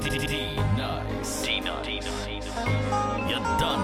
D nice. DNYCE. D nice.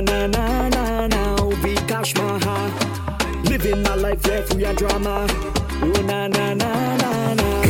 na na na na na. Vikash Maha. Living my life, left free of drama. Oh, na na na na na.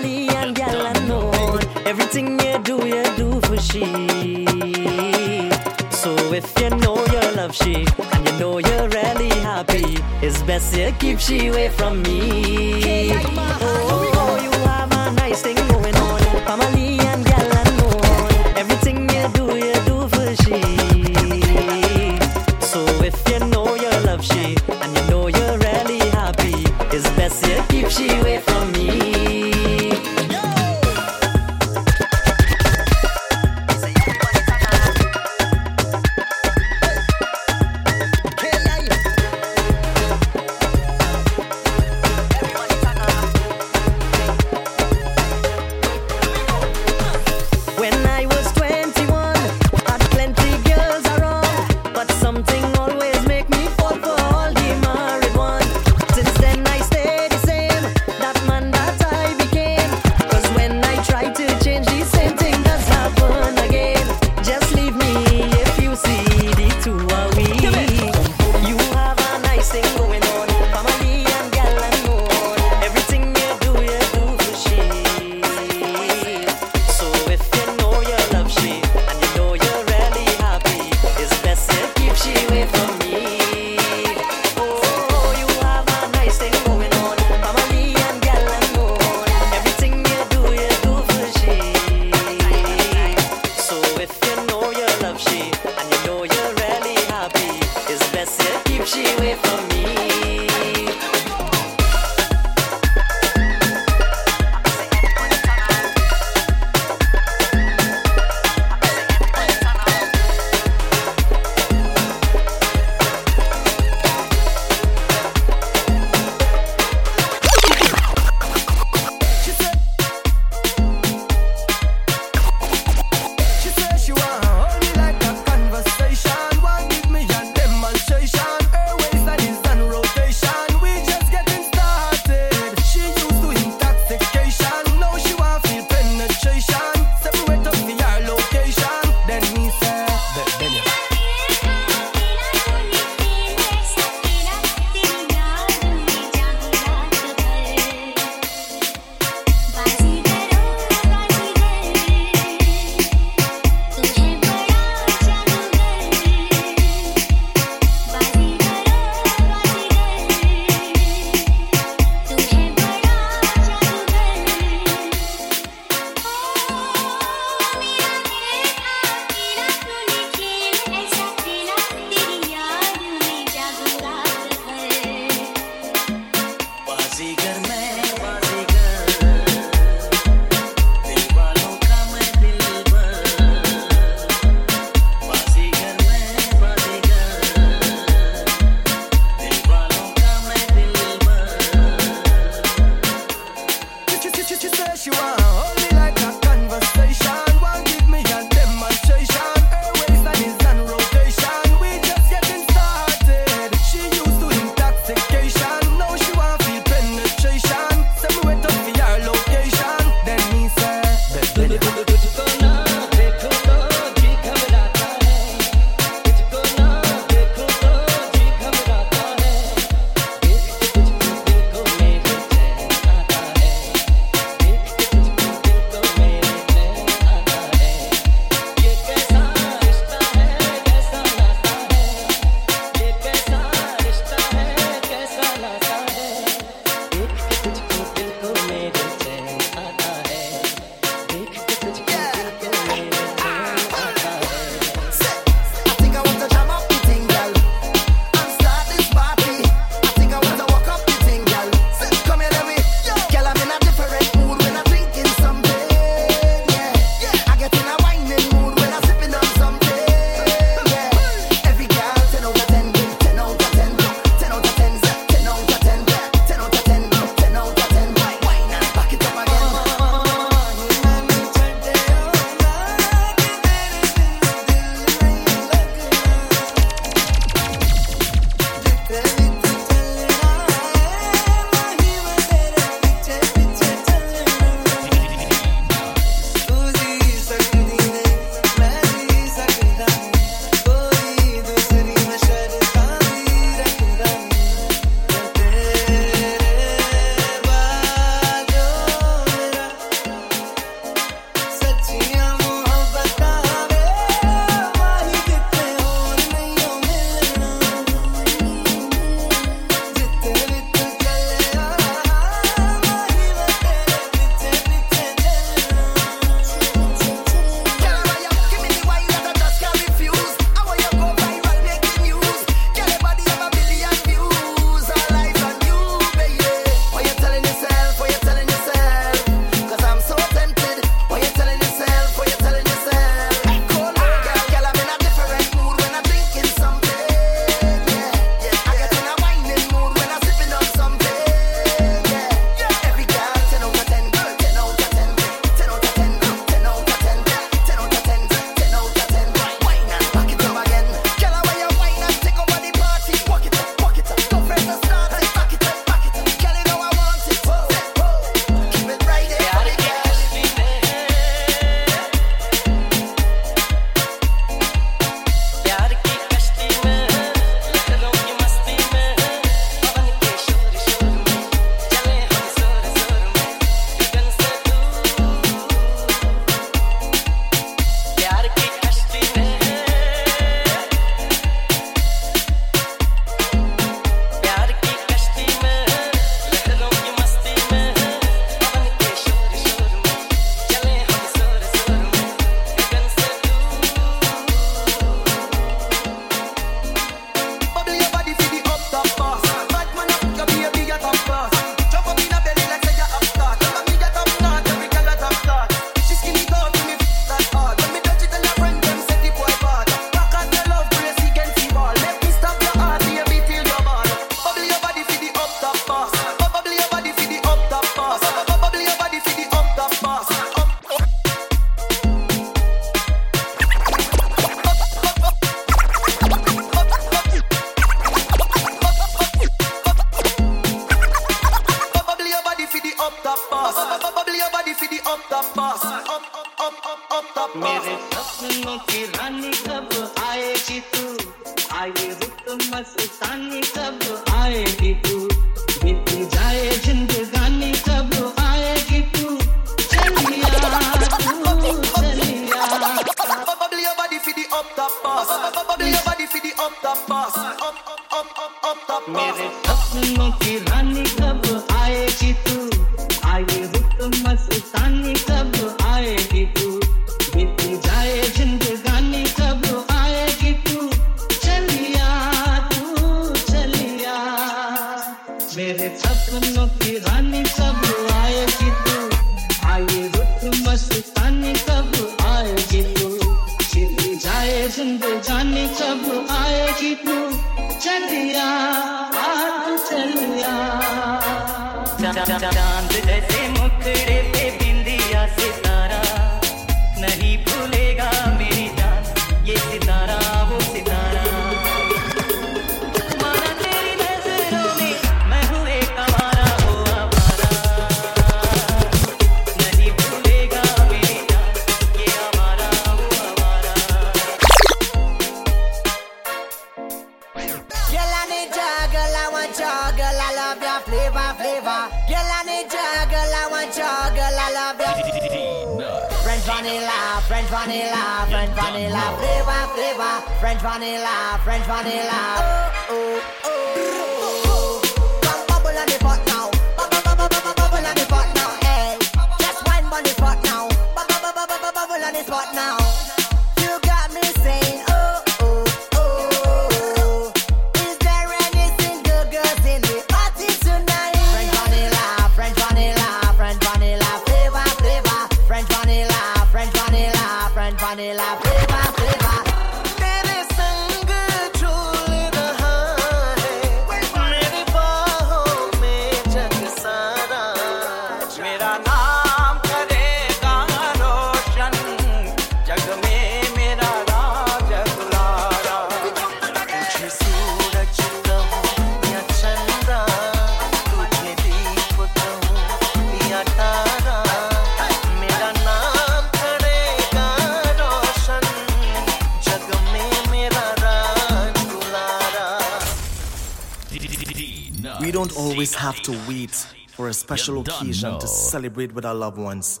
don't always have to wait for a special occasion know. to celebrate with our loved ones.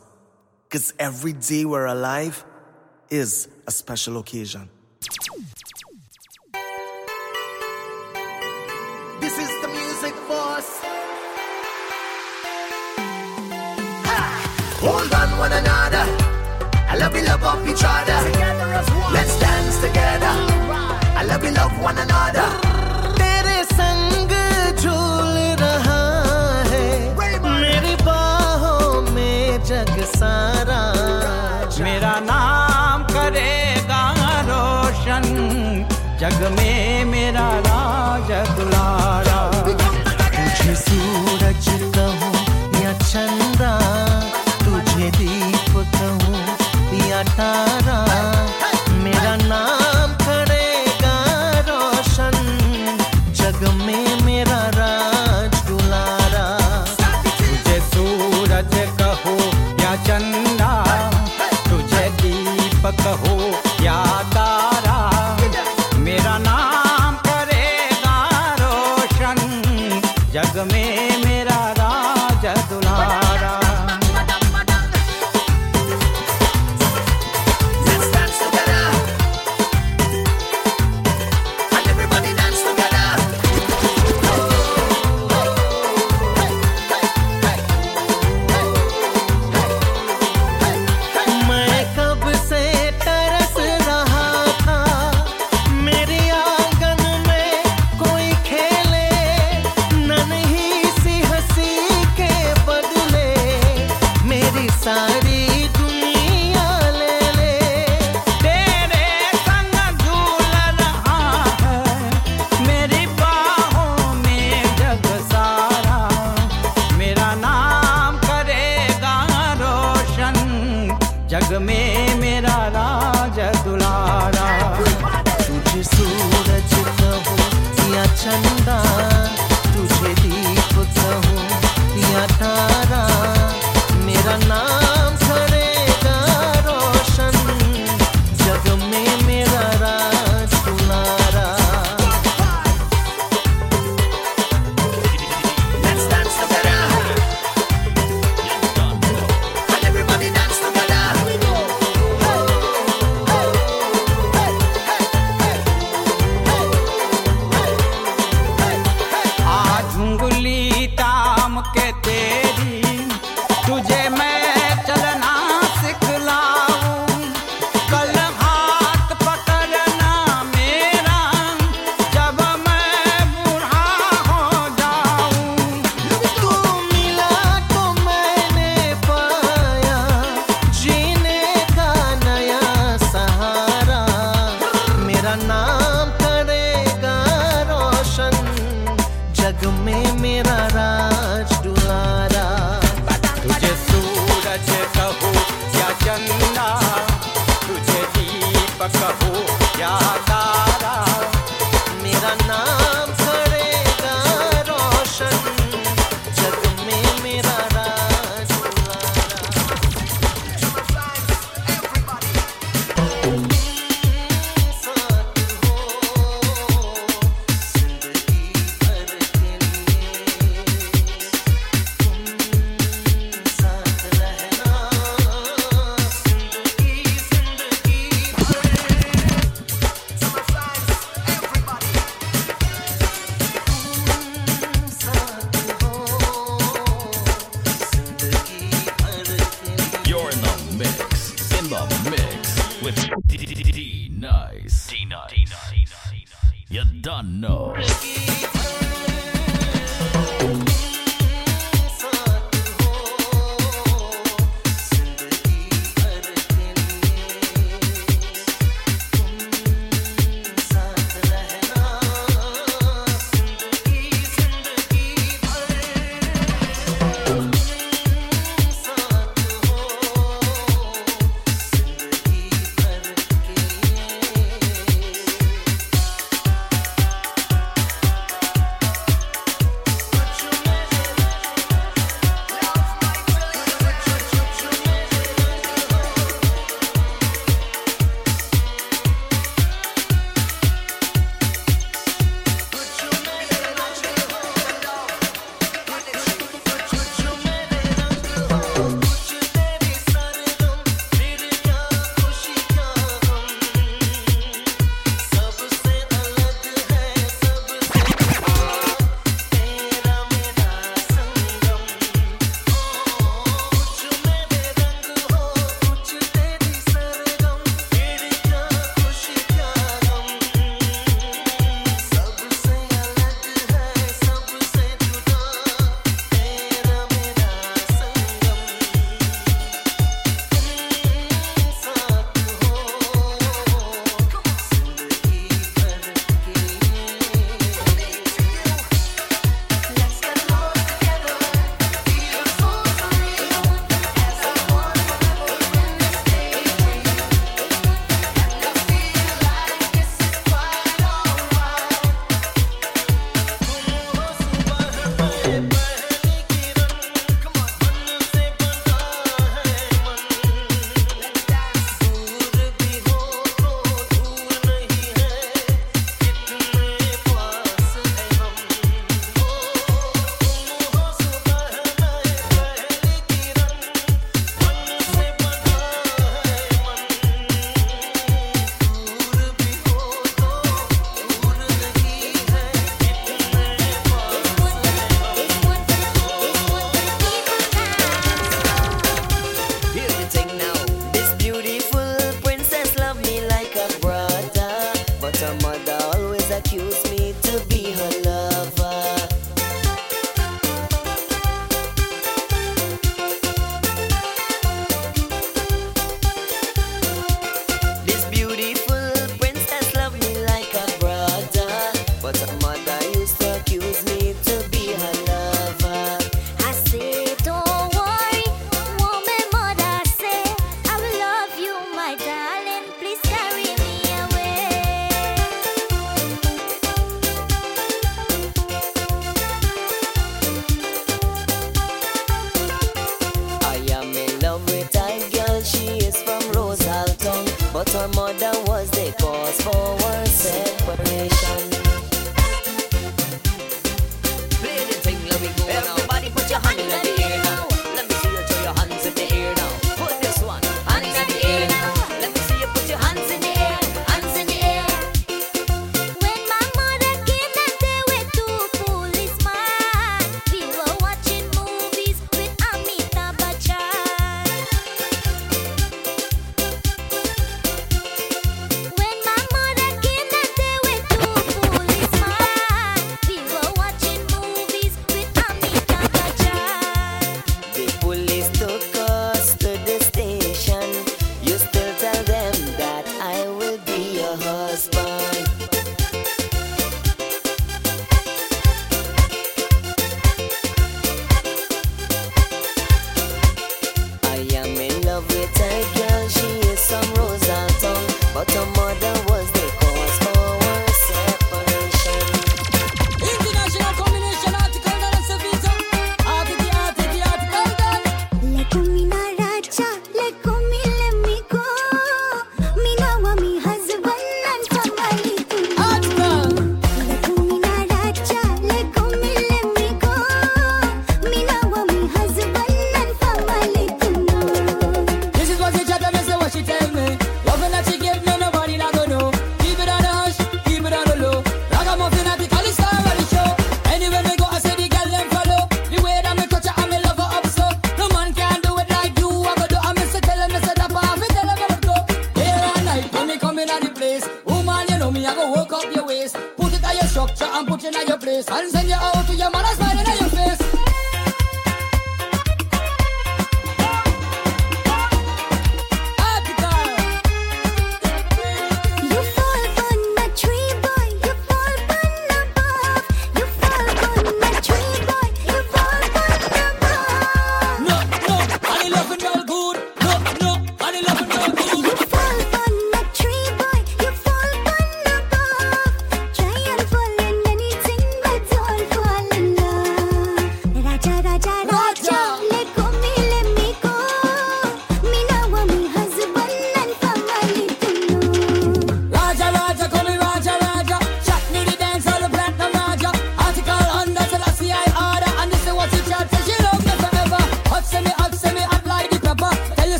Because every day we're alive is a special occasion. This is the music force. Ha! Hold on one another. I love we love of each other. Let's dance together. I love we love one another.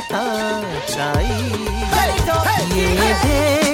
हटा चाहिए ये है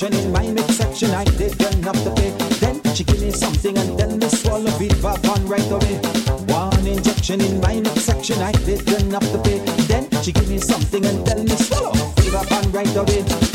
section in my midsection. I didn't have to pay. Then she give me something and tell me swallow it, Vavan right away. One injection in my midsection. I didn't have to pay. Then she give me something and tell me swallow, Vavan right away.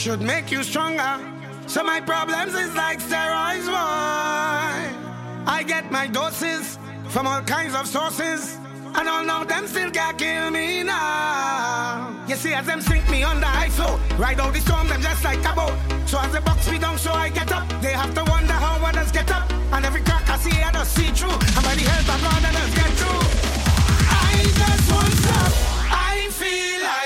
should make you stronger. So my problems is like steroids, boy. I get my doses from all kinds of sources, and all of them still can't kill me now. You see, as them sink me under ISO, ride out the storm, them just like a boat. So as the box me down, so I get up. They have to wonder how others get up, and every crack I see, I just see through. And by the help of God, just get through. I just want up. I feel like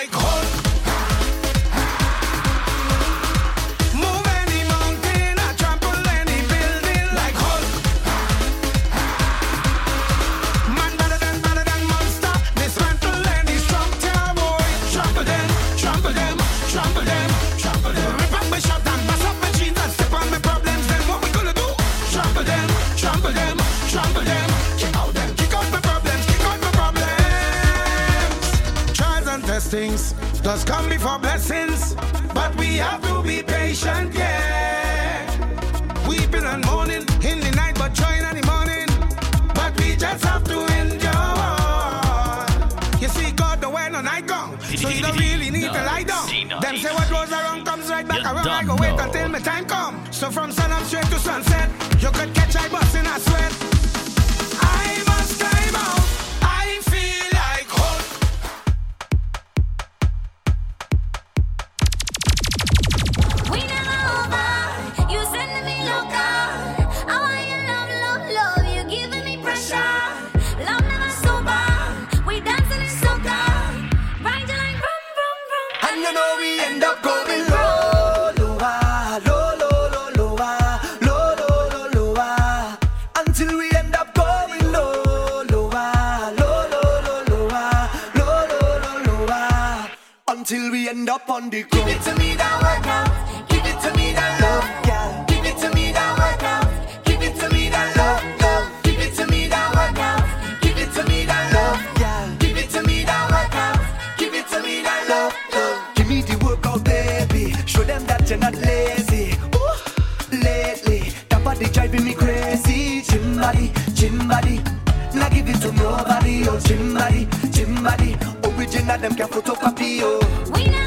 things does come before blessings, but we have to be patient, yeah. Weeping and mourning in the night, but joy in the morning, but we just have to endure. You see, God, don't wear no night gone, so you don't really need to lie down. Them say what goes around comes right back around. I go wait until my time come. So from sun up straight to sunset, you could catch I bus in a sweat. end up on the ground. Give it to me that right now. Give it to me that love, girl. Give it to me that right. Give it to me that love, love. Give it to me that right. Give it to me that love, girl. Give it to me that right. Give it to me that love, love. Give me the workout, baby. Show them that you're not lazy. Ooh, lately, that body driving me crazy. Gym body, gym body. Now give it to nobody, oh, gym body, gym body. Oh, Original, them can photocopy, oh. We know.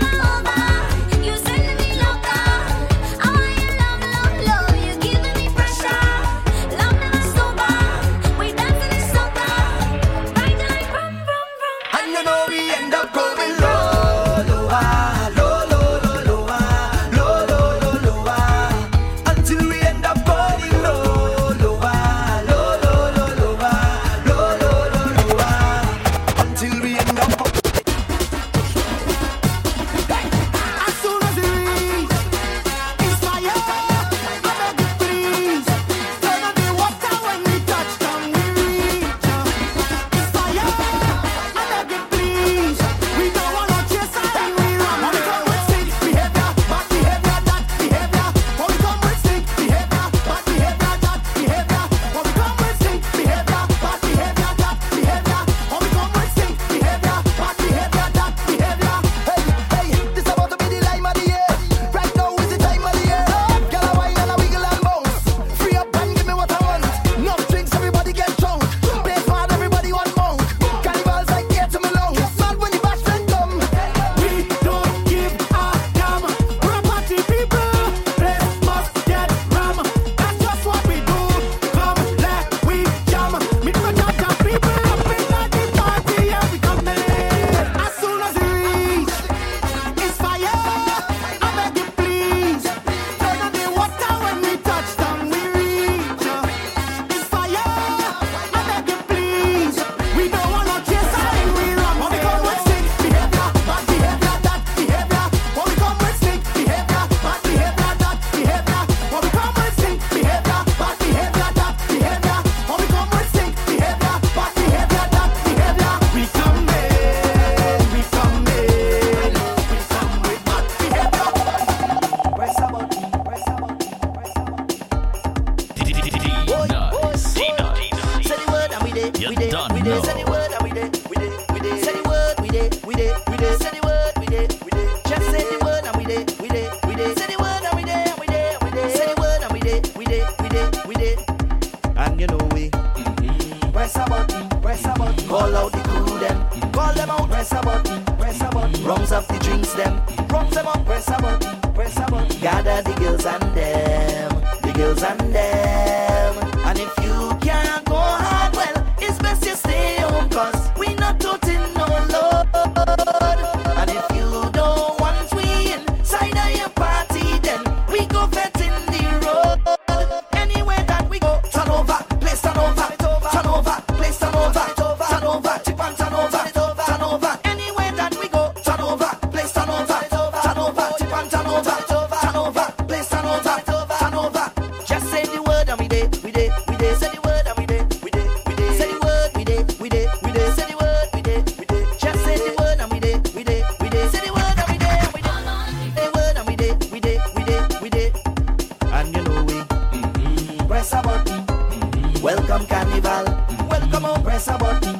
Welcome carnival, welcome on press a button.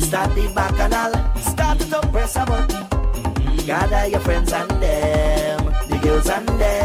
Start the bacchanal, start it up press a button. Gather your friends and them, the girls and them.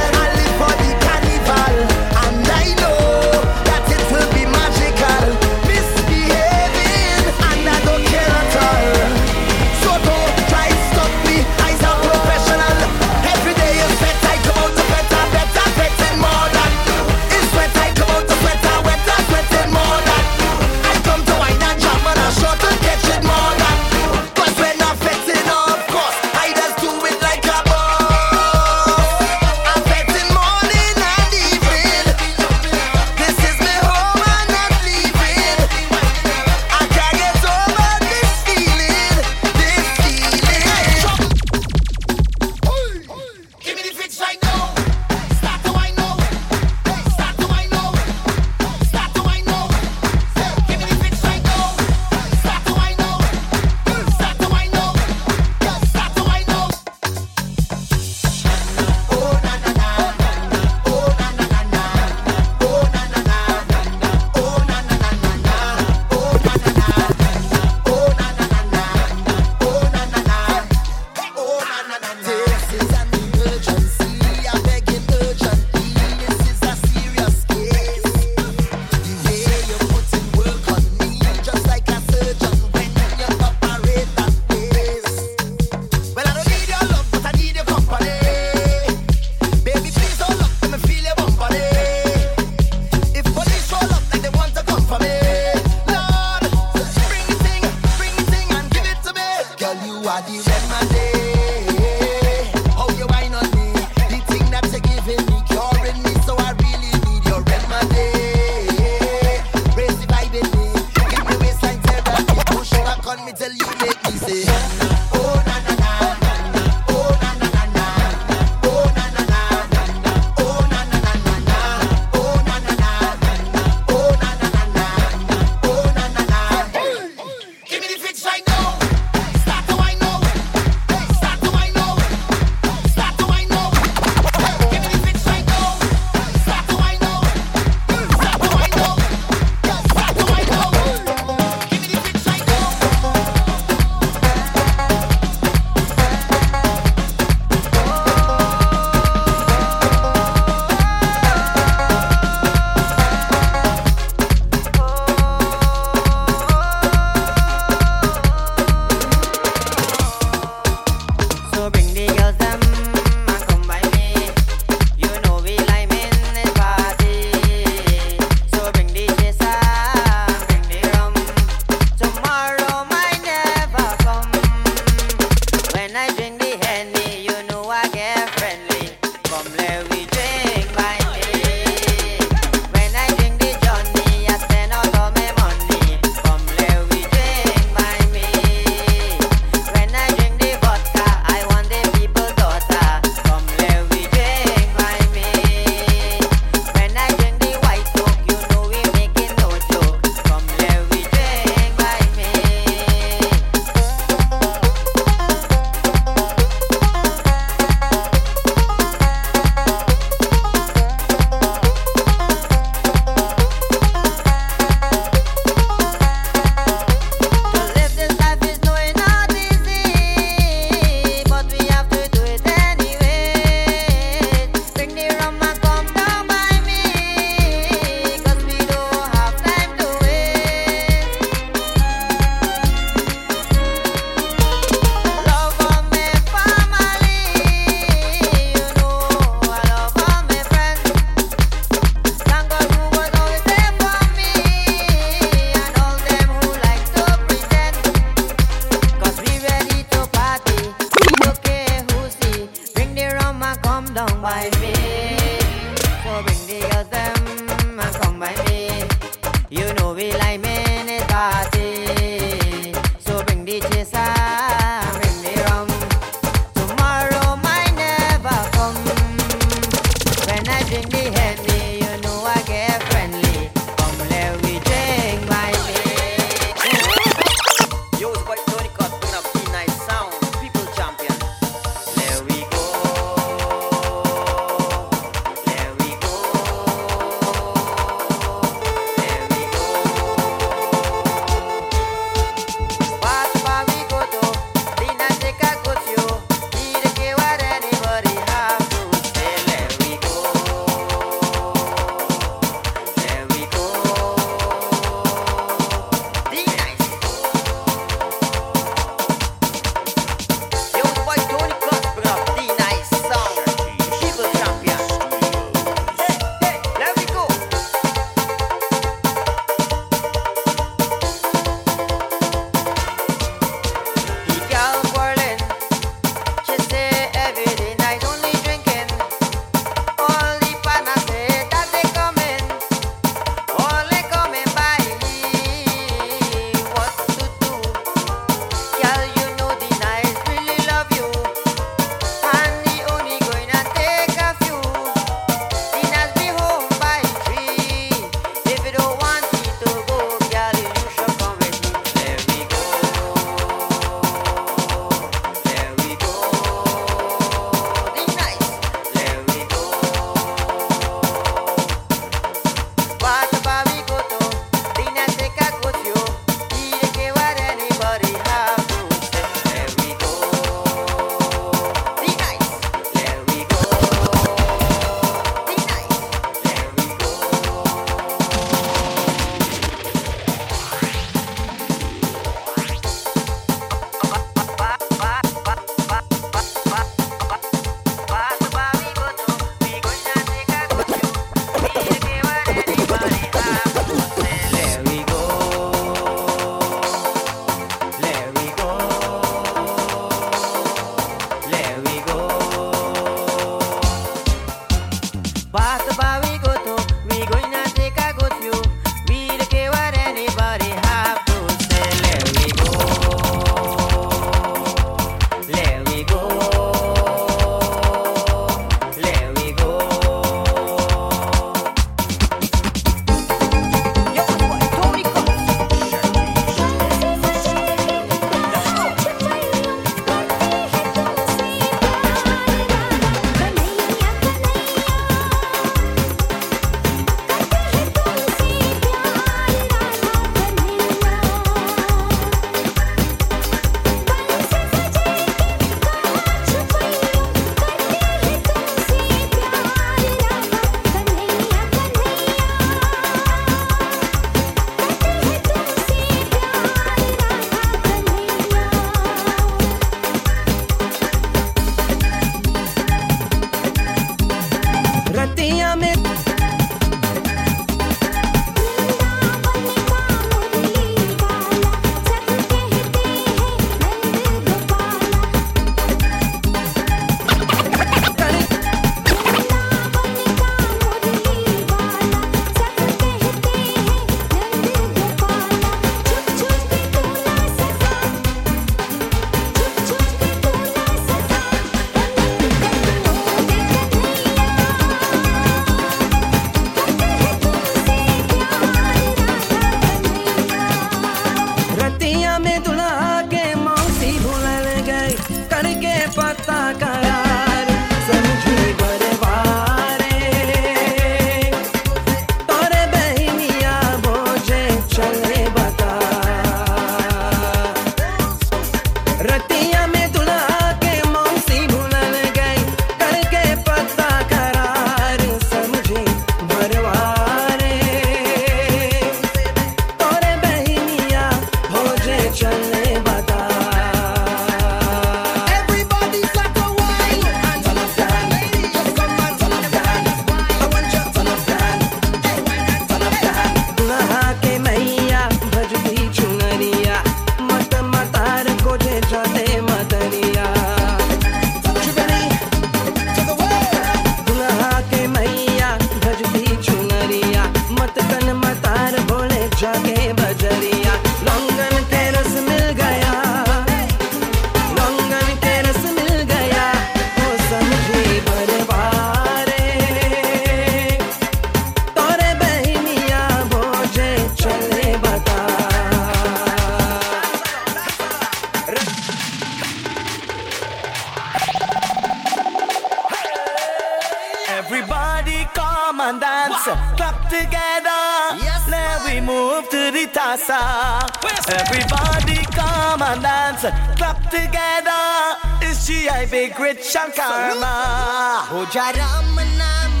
she I big rich Shankarma, karma. Ho ja Ram naam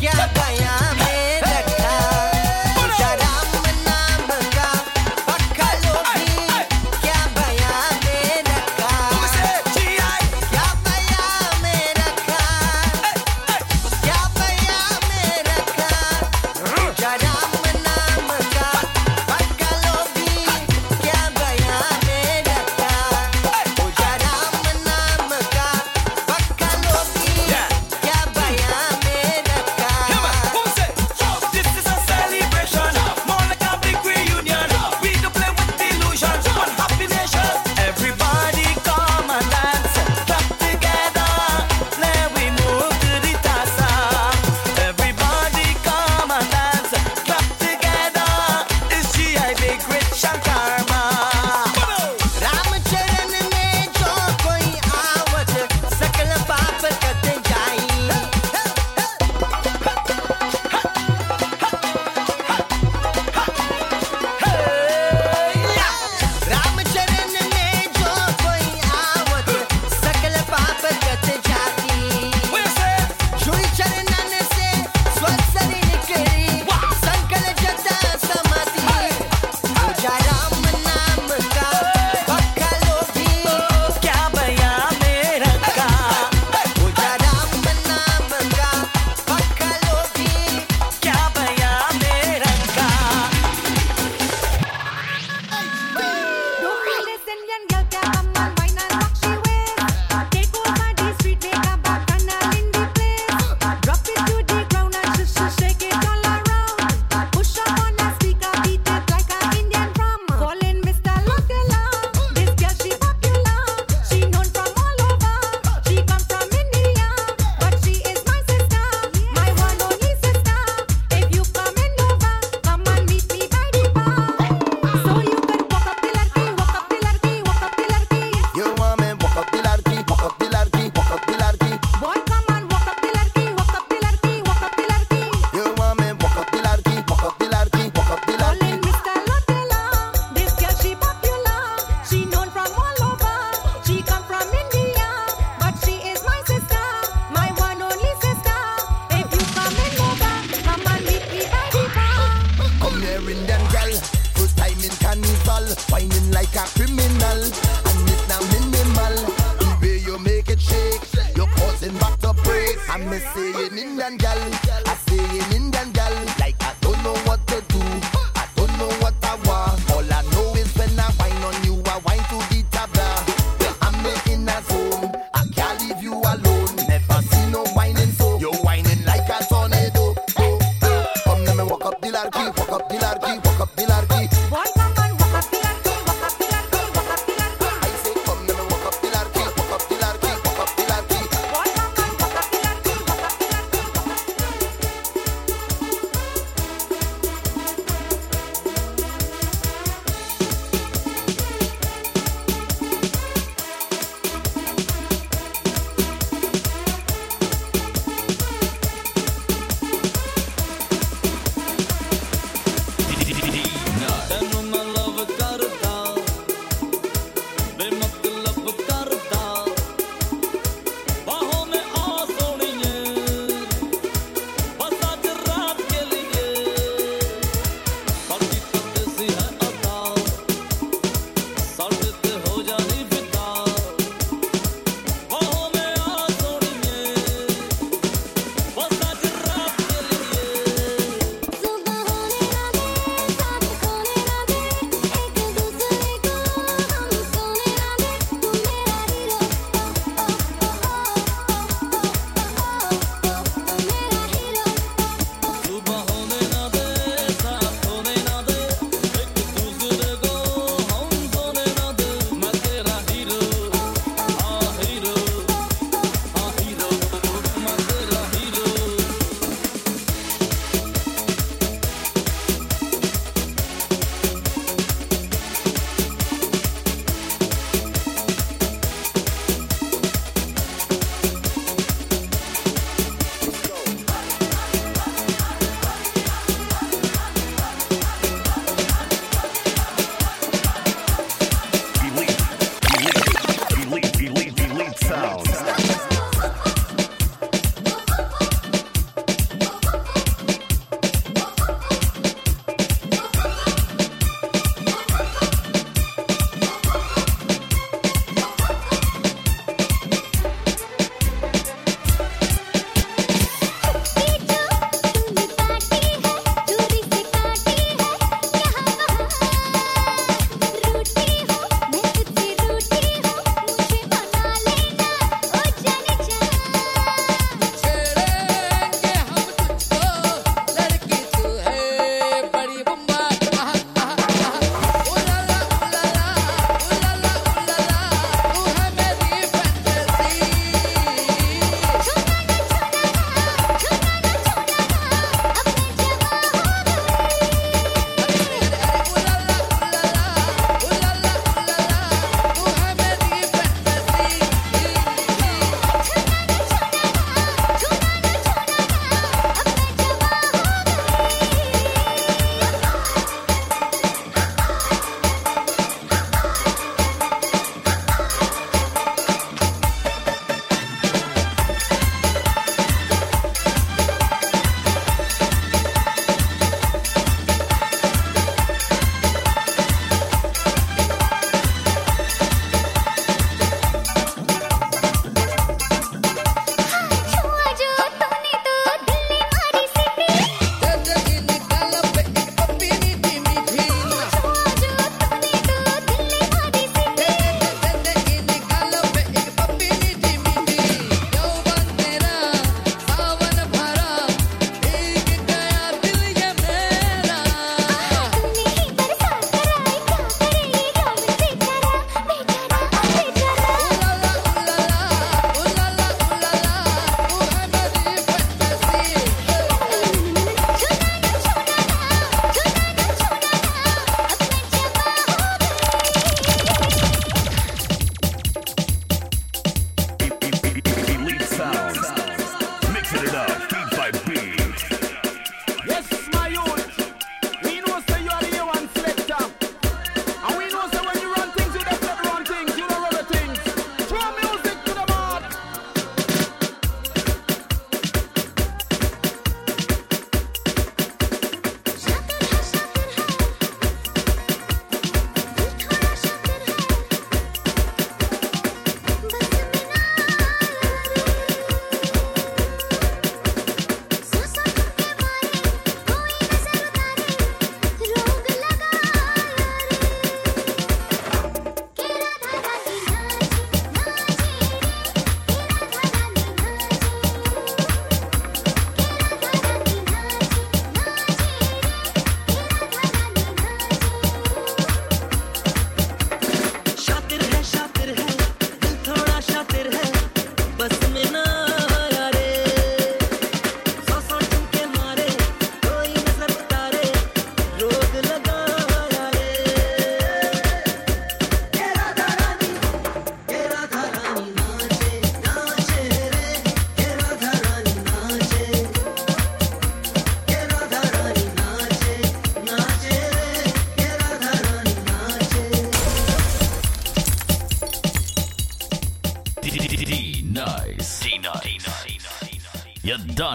kya.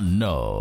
Know.